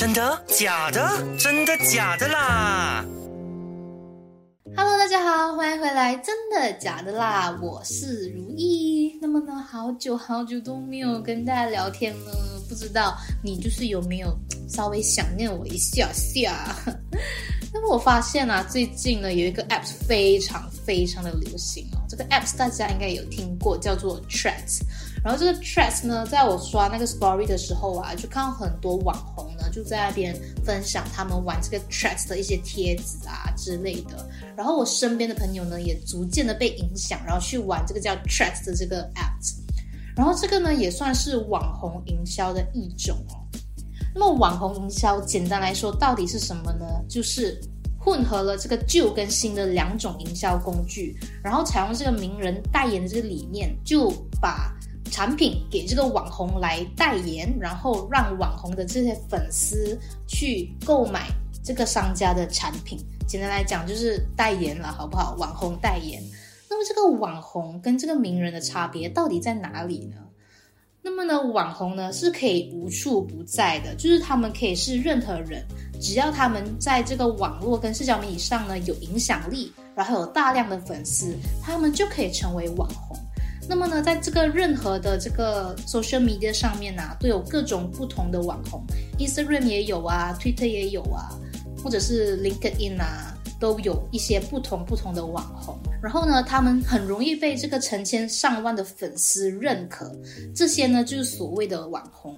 真的？假的？真的假的啦？Hello，大家好，欢迎回来。真的假的啦？我是如意。那么呢，好久好久都没有跟大家聊天了，不知道你就是有没有稍微想念我一下下？那么我发现啊，最近呢有一个 app 非常非常的流行哦。这个 app 大家应该有听过，叫做 Threads。然后这个 Threads 呢，在我刷那个 Story 的时候啊，就看到很多网红呢就在那边分享他们玩这个 Threads 的一些帖子啊之类的。然后我身边的朋友呢，也逐渐的被影响，然后去玩这个叫 Threads 的这个 app。然后这个呢，也算是网红营销的一种哦。那么网红营销，简单来说，到底是什么呢？就是混合了这个旧跟新的两种营销工具，然后采用这个名人代言的这个理念，就把产品给这个网红来代言，然后让网红的这些粉丝去购买这个商家的产品。简单来讲，就是代言了，好不好？网红代言。那么这个网红跟这个名人的差别到底在哪里呢？那么呢，网红呢是可以无处不在的，就是他们可以是任何人，只要他们在这个网络跟社交媒体上呢有影响力，然后有大量的粉丝，他们就可以成为网红。那么呢，在这个任何的这个 social media 上面呢，都有各种不同的网红，Instagram 也有啊，Twitter 也有啊，或者是 LinkedIn 啊。都有一些不同不同的网红，然后呢，他们很容易被这个成千上万的粉丝认可。这些呢，就是所谓的网红。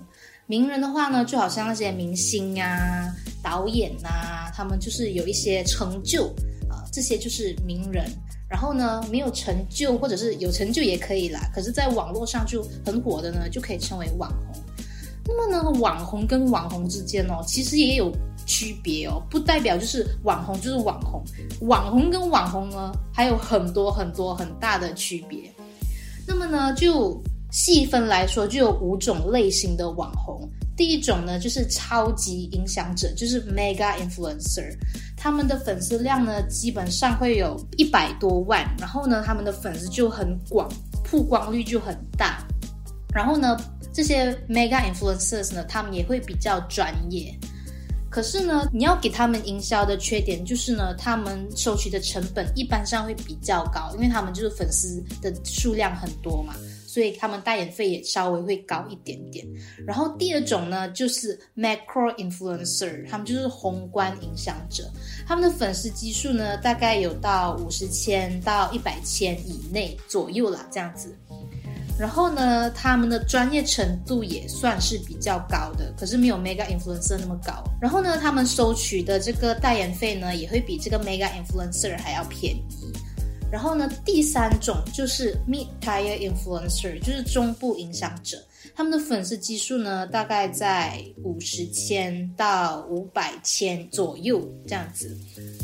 名人的话呢，就好像那些明星啊、导演呐，他们就是有一些成就啊，这些就是名人。然后呢，没有成就或者是有成就也可以啦，可是在网络上就很火的呢，就可以称为网红。那么呢，网红跟网红之间哦，其实也有。区别哦，不代表就是网红就是网红，网红跟网红呢还有很多很多很大的区别。那么呢，就细分来说，就有五种类型的网红。第一种呢，就是超级影响者，就是 mega influencer，他们的粉丝量呢基本上会有一百多万，然后呢，他们的粉丝就很广，曝光率就很大。然后呢，这些 mega influencers 呢，他们也会比较专业。可是呢，你要给他们营销的缺点就是呢，他们收取的成本一般上会比较高，因为他们就是粉丝的数量很多嘛，所以他们代言费也稍微会高一点点。然后第二种呢，就是 macro influencer，他们就是宏观影响者，他们的粉丝基数呢，大概有到五十千到一百千以内左右啦，这样子。然后呢，他们的专业程度也算是比较高的，可是没有 mega influencer 那么高。然后呢，他们收取的这个代言费呢，也会比这个 mega influencer 还要便宜。然后呢，第三种就是 mid tier influencer，就是中部影响者。他们的粉丝基数呢，大概在五十千到五百千左右这样子。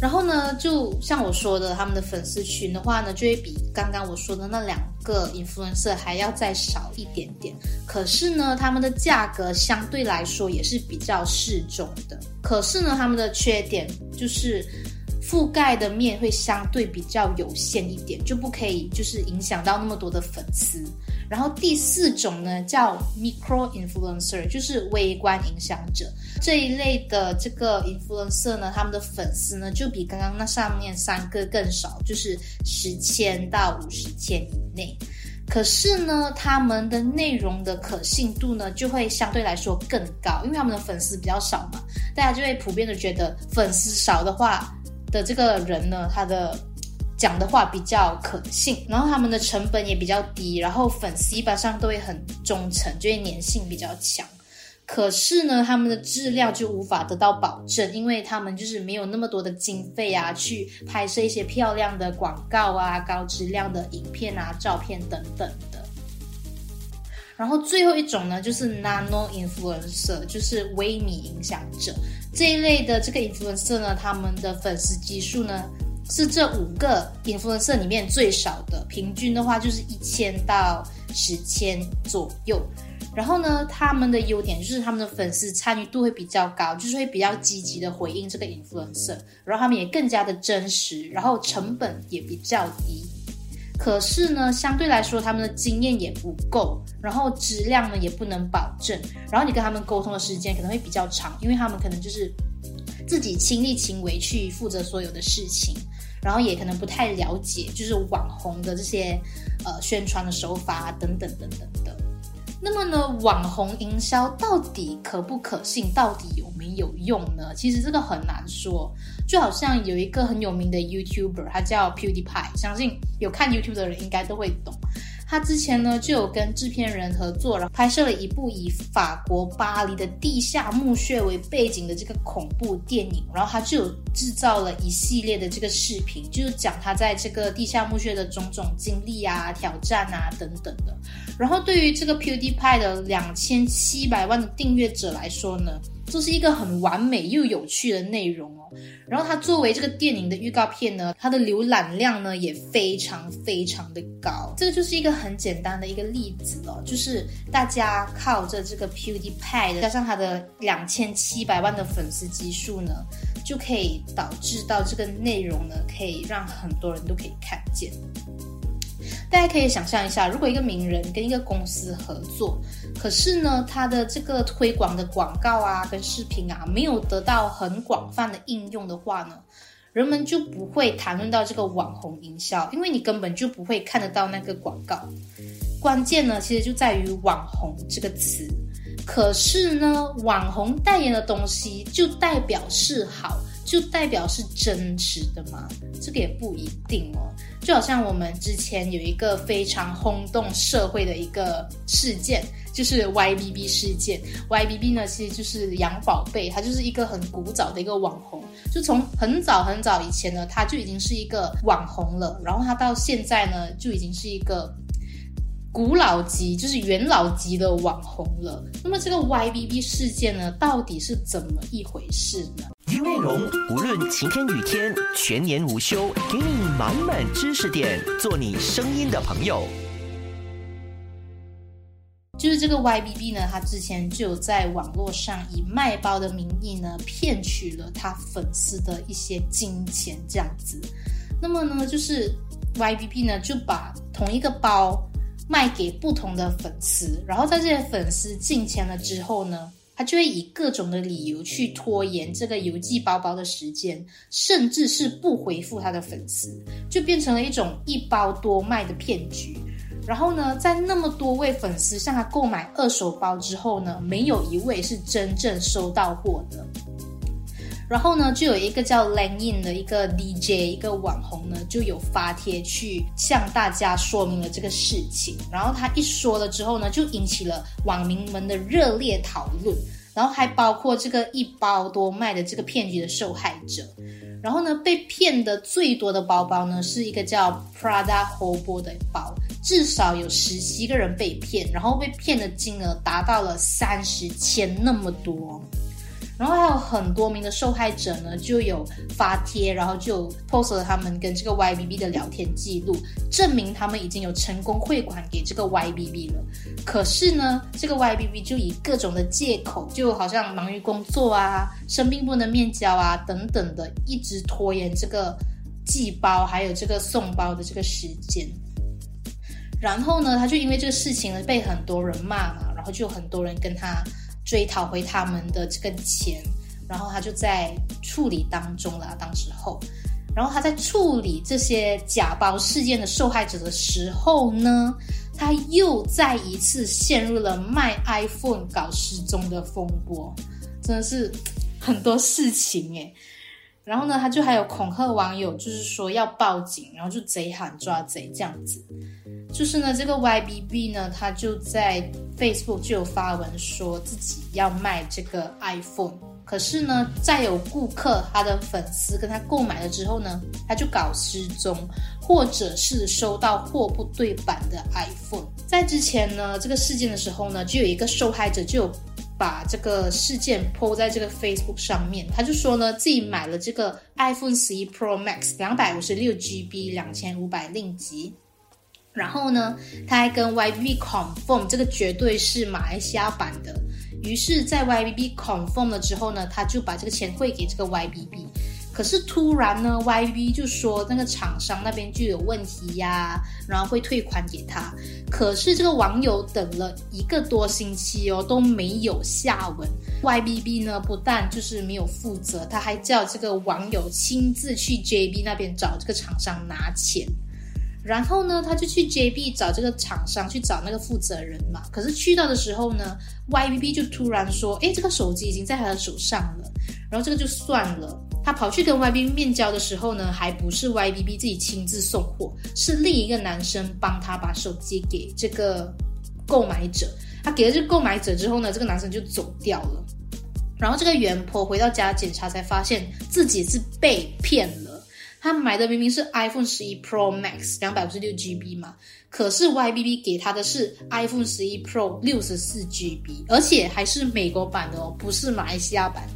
然后呢，就像我说的，他们的粉丝群的话呢，就会比刚刚我说的那两个 influencer 还要再少一点点。可是呢，他们的价格相对来说也是比较适中的。可是呢，他们的缺点就是。覆盖的面会相对比较有限一点，就不可以就是影响到那么多的粉丝。然后第四种呢叫 micro influencer，就是微观影响者这一类的这个 influencer 呢，他们的粉丝呢就比刚刚那上面三个更少，就是十千到五十千以内。可是呢，他们的内容的可信度呢就会相对来说更高，因为他们的粉丝比较少嘛，大家就会普遍的觉得粉丝少的话。的这个人呢，他的讲的话比较可信，然后他们的成本也比较低，然后粉丝一般上都会很忠诚，就会粘性比较强。可是呢，他们的质量就无法得到保证，因为他们就是没有那么多的经费啊，去拍摄一些漂亮的广告啊、高质量的影片啊、照片等等的。然后最后一种呢，就是 nano influencer，就是微米影响者。这一类的这个 influencer 呢，他们的粉丝基数呢是这五个 influencer 里面最少的，平均的话就是一千到十千左右。然后呢，他们的优点就是他们的粉丝参与度会比较高，就是会比较积极的回应这个 influencer，然后他们也更加的真实，然后成本也比较低。可是呢，相对来说他们的经验也不够，然后质量呢也不能保证，然后你跟他们沟通的时间可能会比较长，因为他们可能就是自己亲力亲为去负责所有的事情，然后也可能不太了解就是网红的这些呃宣传的手法等等等等的。那么呢，网红营销到底可不可信？到底有没有用呢？其实这个很难说。就好像有一个很有名的 YouTuber，他叫 PewDiePie，相信有看 YouTube 的人应该都会懂。他之前呢就有跟制片人合作，然后拍摄了一部以法国巴黎的地下墓穴为背景的这个恐怖电影，然后他就有制造了一系列的这个视频，就是讲他在这个地下墓穴的种种经历啊、挑战啊等等的。然后对于这个 PewDiePie 的两千七百万的订阅者来说呢？这是一个很完美又有趣的内容哦。然后它作为这个电影的预告片呢，它的浏览量呢也非常非常的高。这个就是一个很简单的一个例子哦，就是大家靠着这个 PewDiePie 加上他的两千七百万的粉丝基数呢，就可以导致到这个内容呢，可以让很多人都可以看见。大家可以想象一下，如果一个名人跟一个公司合作，可是呢，他的这个推广的广告啊，跟视频啊，没有得到很广泛的应用的话呢，人们就不会谈论到这个网红营销，因为你根本就不会看得到那个广告。关键呢，其实就在于“网红”这个词。可是呢，网红代言的东西就代表是好。就代表是真实的吗？这个也不一定哦。就好像我们之前有一个非常轰动社会的一个事件，就是 YBB 事件。YBB 呢，其实就是杨宝贝，他就是一个很古早的一个网红。就从很早很早以前呢，他就已经是一个网红了。然后他到现在呢，就已经是一个古老级，就是元老级的网红了。那么这个 YBB 事件呢，到底是怎么一回事呢？容无论晴天雨天，全年无休，给你满满知识点，做你声音的朋友。就是这个 YBB 呢，他之前就有在网络上以卖包的名义呢，骗取了他粉丝的一些金钱，这样子。那么呢，就是 YBB 呢，就把同一个包卖给不同的粉丝，然后在这些粉丝进钱了之后呢。他就会以各种的理由去拖延这个邮寄包包的时间，甚至是不回复他的粉丝，就变成了一种一包多卖的骗局。然后呢，在那么多位粉丝向他购买二手包之后呢，没有一位是真正收到货的。然后呢，就有一个叫 Langin 的一个 DJ，一个网红呢，就有发帖去向大家说明了这个事情。然后他一说了之后呢，就引起了网民们的热烈讨论。然后还包括这个一包多卖的这个骗局的受害者。然后呢，被骗的最多的包包呢，是一个叫 Prada Hobo 的包，至少有十七个人被骗，然后被骗的金额达到了三十千那么多。然后还有很多名的受害者呢，就有发帖，然后就 post 了他们跟这个 YBB 的聊天记录，证明他们已经有成功汇款给这个 YBB 了。可是呢，这个 YBB 就以各种的借口，就好像忙于工作啊、生病不能面交啊等等的，一直拖延这个寄包还有这个送包的这个时间。然后呢，他就因为这个事情呢，被很多人骂嘛，然后就有很多人跟他。追讨回他们的这个钱，然后他就在处理当中了。当时候，然后他在处理这些假包事件的受害者的时候呢，他又再一次陷入了卖 iPhone 搞失踪的风波，真的是很多事情诶。然后呢，他就还有恐吓网友，就是说要报警，然后就贼喊抓贼这样子。就是呢，这个 YBB 呢，他就在 Facebook 就有发文说自己要卖这个 iPhone，可是呢，再有顾客他的粉丝跟他购买了之后呢，他就搞失踪，或者是收到货不对版的 iPhone。在之前呢，这个事件的时候呢，就有一个受害者就有。把这个事件抛在这个 Facebook 上面，他就说呢，自己买了这个 iPhone 十一 Pro Max 两百五十六 GB 两千五百令吉，然后呢，他还跟 YBB confirm 这个绝对是马来西亚版的。于是，在 YBB confirm 了之后呢，他就把这个钱汇给这个 YBB。可是突然呢，YB 就说那个厂商那边就有问题呀，然后会退款给他。可是这个网友等了一个多星期哦，都没有下文。YBB 呢，不但就是没有负责，他还叫这个网友亲自去 JB 那边找这个厂商拿钱。然后呢，他就去 JB 找这个厂商，去找那个负责人嘛。可是去到的时候呢，YBB 就突然说：“哎，这个手机已经在他的手上了。”然后这个就算了。他跑去跟 YBB 面交的时候呢，还不是 YBB 自己亲自送货，是另一个男生帮他把手机给这个购买者。他给了这个购买者之后呢，这个男生就走掉了。然后这个袁婆回到家检查，才发现自己是被骗了。他买的明明是 iPhone 十一 Pro Max 两百五十六 GB 嘛，可是 YBB 给他的是 iPhone 十一 Pro 六十四 GB，而且还是美国版的哦，不是马来西亚版。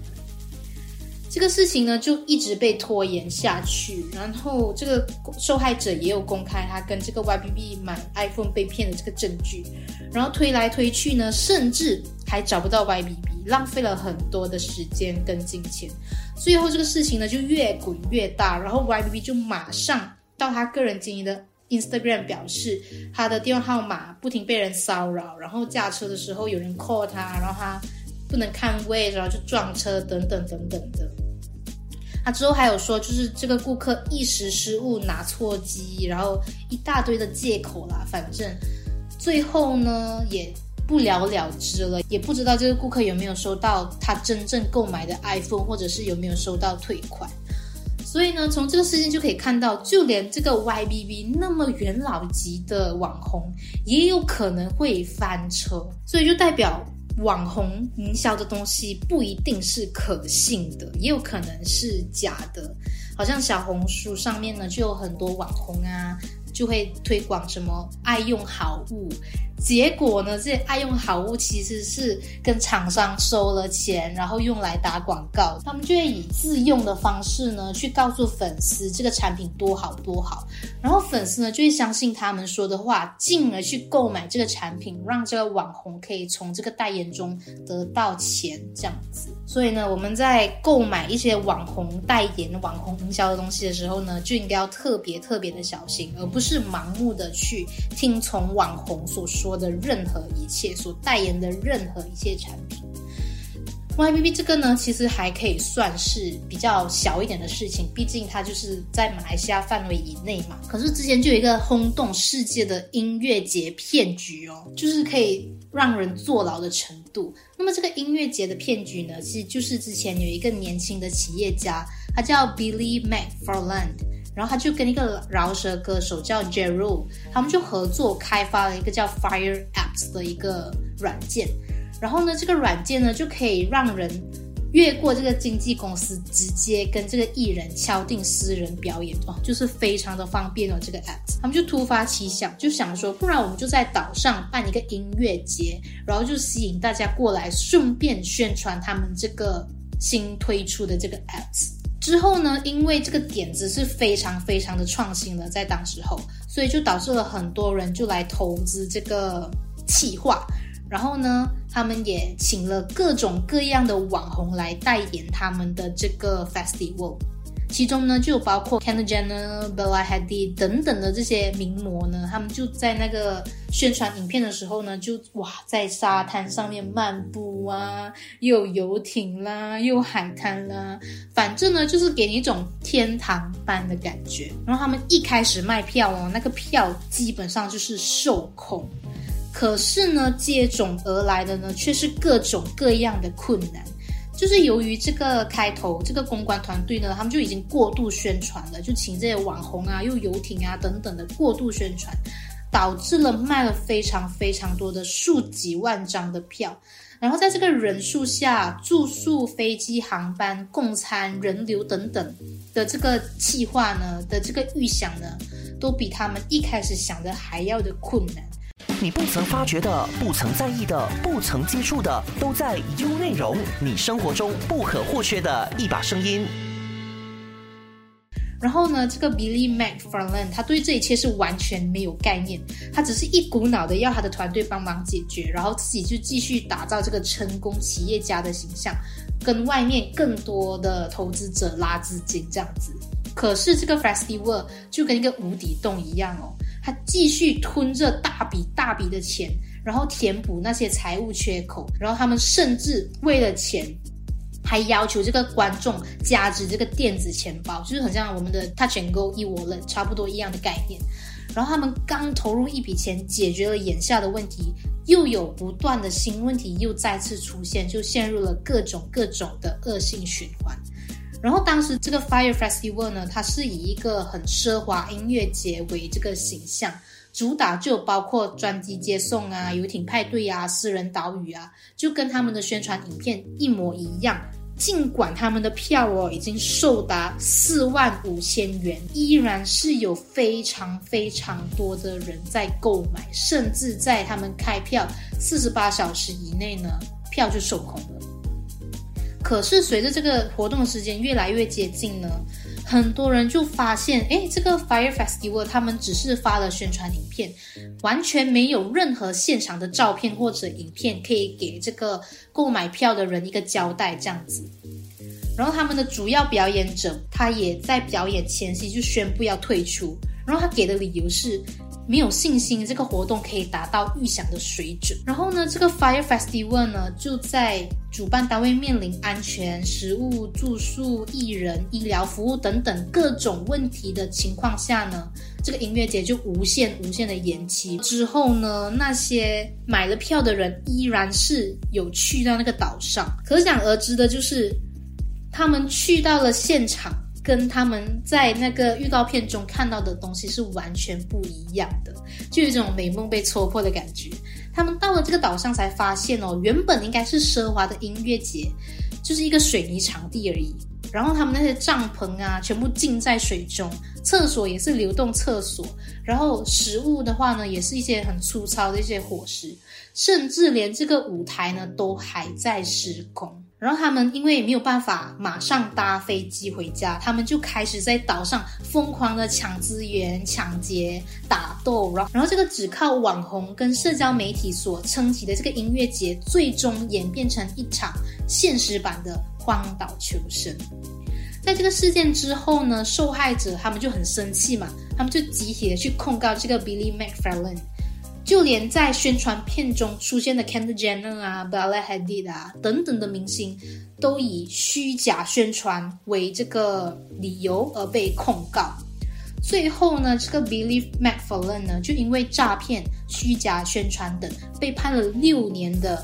这个事情呢，就一直被拖延下去，然后这个受害者也有公开他跟这个 YBB 买 iPhone 被骗的这个证据，然后推来推去呢，甚至还找不到 YBB。浪费了很多的时间跟金钱，最后这个事情呢就越滚越大，然后 YBB 就马上到他个人经营的 Instagram 表示他的电话号码不停被人骚扰，然后驾车的时候有人 call 他，然后他不能看位，然后就撞车等等等等的。他之后还有说，就是这个顾客一时失误拿错机，然后一大堆的借口啦，反正最后呢也。不了了之了，也不知道这个顾客有没有收到他真正购买的 iPhone，或者是有没有收到退款。所以呢，从这个事件就可以看到，就连这个 YBB 那么元老级的网红，也有可能会翻车。所以就代表网红营销的东西不一定是可信的，也有可能是假的。好像小红书上面呢，就有很多网红啊。就会推广什么爱用好物，结果呢，这些爱用好物其实是跟厂商收了钱，然后用来打广告。他们就会以自用的方式呢，去告诉粉丝这个产品多好多好，然后粉丝呢就会相信他们说的话，进而去购买这个产品，让这个网红可以从这个代言中得到钱，这样子。所以呢，我们在购买一些网红代言、网红营销的东西的时候呢，就应该要特别特别的小心，而不是盲目的去听从网红所说的任何一切、所代言的任何一切产品。YBB 这个呢，其实还可以算是比较小一点的事情，毕竟它就是在马来西亚范围以内嘛。可是之前就有一个轰动世界的音乐节骗局哦，就是可以让人坐牢的程度。那么这个音乐节的骗局呢，其实就是之前有一个年轻的企业家，他叫 Billy MacFarland 然后他就跟一个饶舌歌手叫 Jeru，他们就合作开发了一个叫 Fire Apps 的一个软件。然后呢，这个软件呢就可以让人越过这个经纪公司，直接跟这个艺人敲定私人表演哦，就是非常的方便哦。这个 app，他们就突发奇想，就想说，不然我们就在岛上办一个音乐节，然后就吸引大家过来，顺便宣传他们这个新推出的这个 app。之后呢，因为这个点子是非常非常的创新的，在当时候，所以就导致了很多人就来投资这个企划。然后呢，他们也请了各种各样的网红来代言他们的这个 festival，其中呢就包括 Kendall Jenner、Bella Hadid 等等的这些名模呢，他们就在那个宣传影片的时候呢，就哇在沙滩上面漫步啊，又游艇啦，又海滩啦，反正呢就是给你一种天堂般的感觉。然后他们一开始卖票哦，那个票基本上就是售空。可是呢，接踵而来的呢，却是各种各样的困难。就是由于这个开头，这个公关团队呢，他们就已经过度宣传了，就请这些网红啊、又游艇啊等等的过度宣传，导致了卖了非常非常多的数几万张的票。然后在这个人数下，住宿、飞机、航班、供餐、人流等等的这个计划呢的这个预想呢，都比他们一开始想的还要的困难。你不曾发觉的、不曾在意的、不曾接触的，都在 U 内容。你生活中不可或缺的一把声音。然后呢，这个 Billy McFarlane 他对这一切是完全没有概念，他只是一股脑的要他的团队帮忙解决，然后自己就继续打造这个成功企业家的形象。跟外面更多的投资者拉资金这样子。可是这个 festival 就跟一个无底洞一样哦，他继续吞着大笔大笔的钱，然后填补那些财务缺口，然后他们甚至为了钱，还要求这个观众加值这个电子钱包，就是很像我们的 Touch and Go e wallet 差不多一样的概念。然后他们刚投入一笔钱，解决了眼下的问题，又有不断的新问题又再次出现，就陷入了各种各种的恶性循环。然后当时这个 Fire Festival 呢，它是以一个很奢华音乐节为这个形象，主打就包括专机接送啊、游艇派对啊、私人岛屿啊，就跟他们的宣传影片一模一样。尽管他们的票哦已经售达四万五千元，依然是有非常非常多的人在购买，甚至在他们开票四十八小时以内呢，票就售空了。可是随着这个活动时间越来越接近呢，很多人就发现，哎，这个 Fire Festival 他们只是发了宣传影片，完全没有任何现场的照片或者影片可以给这个购买票的人一个交代，这样子。然后他们的主要表演者他也在表演前夕就宣布要退出，然后他给的理由是。没有信心这个活动可以达到预想的水准。然后呢，这个 Fire Festival 呢，就在主办单位面临安全、食物、住宿、艺人、医疗服务等等各种问题的情况下呢，这个音乐节就无限无限的延期。之后呢，那些买了票的人依然是有去到那个岛上，可想而知的就是，他们去到了现场。跟他们在那个预告片中看到的东西是完全不一样的，就有一种美梦被戳破的感觉。他们到了这个岛上才发现哦，原本应该是奢华的音乐节，就是一个水泥场地而已。然后他们那些帐篷啊，全部浸在水中，厕所也是流动厕所。然后食物的话呢，也是一些很粗糙的一些伙食，甚至连这个舞台呢都还在施工。然后他们因为没有办法马上搭飞机回家，他们就开始在岛上疯狂的抢资源、抢劫、打斗。然后，然后这个只靠网红跟社交媒体所撑起的这个音乐节，最终演变成一场现实版的荒岛求生。在这个事件之后呢，受害者他们就很生气嘛，他们就集体的去控告这个 Billy McFarlane。就连在宣传片中出现的 Kendall Jenner 啊、Bella Hadid 啊等等的明星，都以虚假宣传为这个理由而被控告。最后呢，这个 Billy m c f a r l a n e 呢，就因为诈骗、虚假宣传等，被判了六年的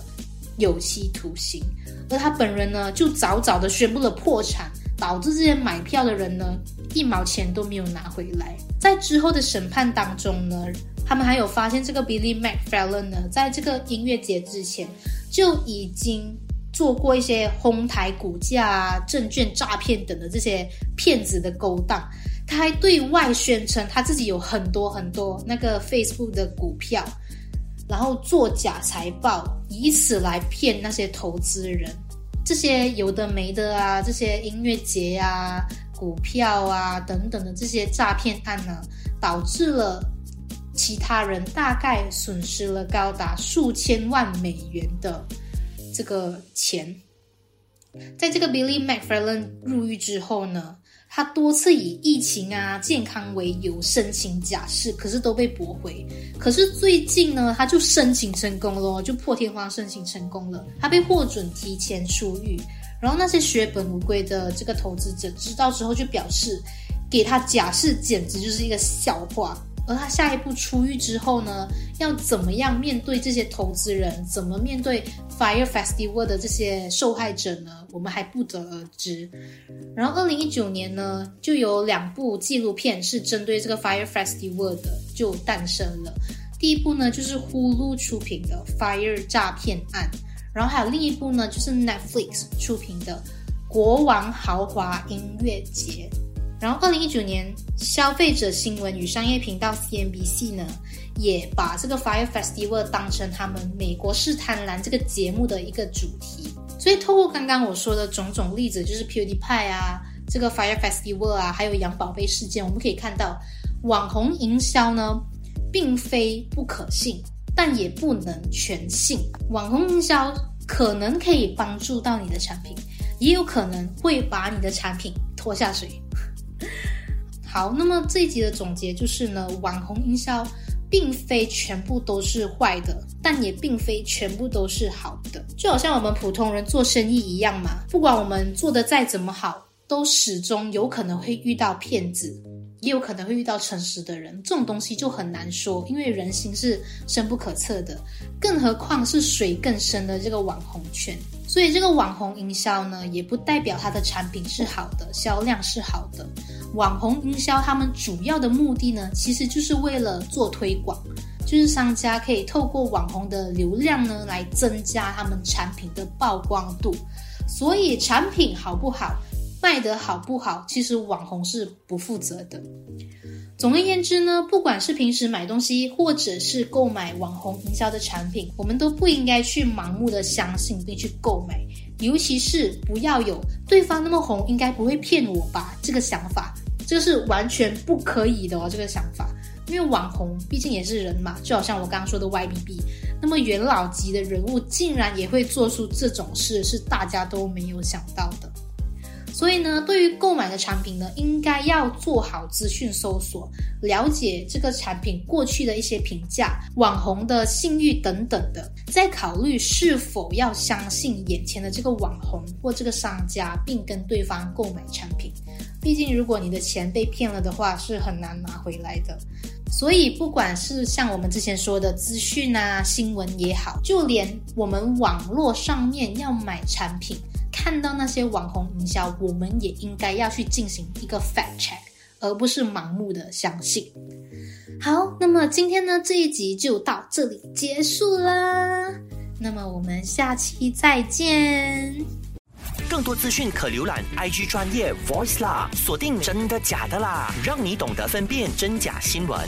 有期徒刑。而他本人呢，就早早的宣布了破产，导致这些买票的人呢，一毛钱都没有拿回来。在之后的审判当中呢。他们还有发现，这个 Billy McFarlane 呢，在这个音乐节之前就已经做过一些哄抬股价啊、证券诈骗等的这些骗子的勾当。他还对外宣称他自己有很多很多那个 Facebook 的股票，然后做假财报，以此来骗那些投资人。这些有的没的啊，这些音乐节啊、股票啊等等的这些诈骗案呢，导致了。其他人大概损失了高达数千万美元的这个钱。在这个 Billy McFarlane 入狱之后呢，他多次以疫情啊、健康为由申请假释，可是都被驳回。可是最近呢，他就申请成功了，就破天荒申请成功了，他被获准提前出狱。然后那些血本无归的这个投资者知道之后，就表示给他假释简直就是一个笑话。而他下一步出狱之后呢，要怎么样面对这些投资人？怎么面对 Fire Festival 的这些受害者呢？我们还不得而知。然后，二零一九年呢，就有两部纪录片是针对这个 Fire Festival 的，就诞生了。第一部呢，就是呼噜出品的《Fire 诈骗案》，然后还有另一部呢，就是 Netflix 出品的《国王豪华音乐节》。然后，二零一九年，消费者新闻与商业频道 CNBC 呢，也把这个 Fire Festival 当成他们美国式贪婪这个节目的一个主题。所以，透过刚刚我说的种种例子，就是 PewDiePie 啊，这个 Fire Festival 啊，还有养宝贝事件，我们可以看到，网红营销呢，并非不可信，但也不能全信。网红营销可能可以帮助到你的产品。也有可能会把你的产品拖下水。好，那么这一集的总结就是呢，网红营销并非全部都是坏的，但也并非全部都是好的。就好像我们普通人做生意一样嘛，不管我们做的再怎么好，都始终有可能会遇到骗子。也有可能会遇到诚实的人，这种东西就很难说，因为人心是深不可测的，更何况是水更深的这个网红圈。所以这个网红营销呢，也不代表它的产品是好的，销量是好的。网红营销他们主要的目的呢，其实就是为了做推广，就是商家可以透过网红的流量呢，来增加他们产品的曝光度。所以产品好不好？卖得好不好，其实网红是不负责的。总而言之呢，不管是平时买东西，或者是购买网红营销的产品，我们都不应该去盲目的相信并去购买，尤其是不要有对方那么红，应该不会骗我吧这个想法，这是完全不可以的哦。这个想法，因为网红毕竟也是人嘛，就好像我刚刚说的 YBB，那么元老级的人物竟然也会做出这种事，是大家都没有想到的。所以呢，对于购买的产品呢，应该要做好资讯搜索，了解这个产品过去的一些评价、网红的信誉等等的，再考虑是否要相信眼前的这个网红或这个商家，并跟对方购买产品。毕竟，如果你的钱被骗了的话，是很难拿回来的。所以，不管是像我们之前说的资讯啊、新闻也好，就连我们网络上面要买产品。看到那些网红营销，我们也应该要去进行一个 fact check，而不是盲目的相信。好，那么今天呢这一集就到这里结束啦。那么我们下期再见。更多资讯可浏览 IG 专业 Voice 啦，锁定真的假的啦，让你懂得分辨真假新闻。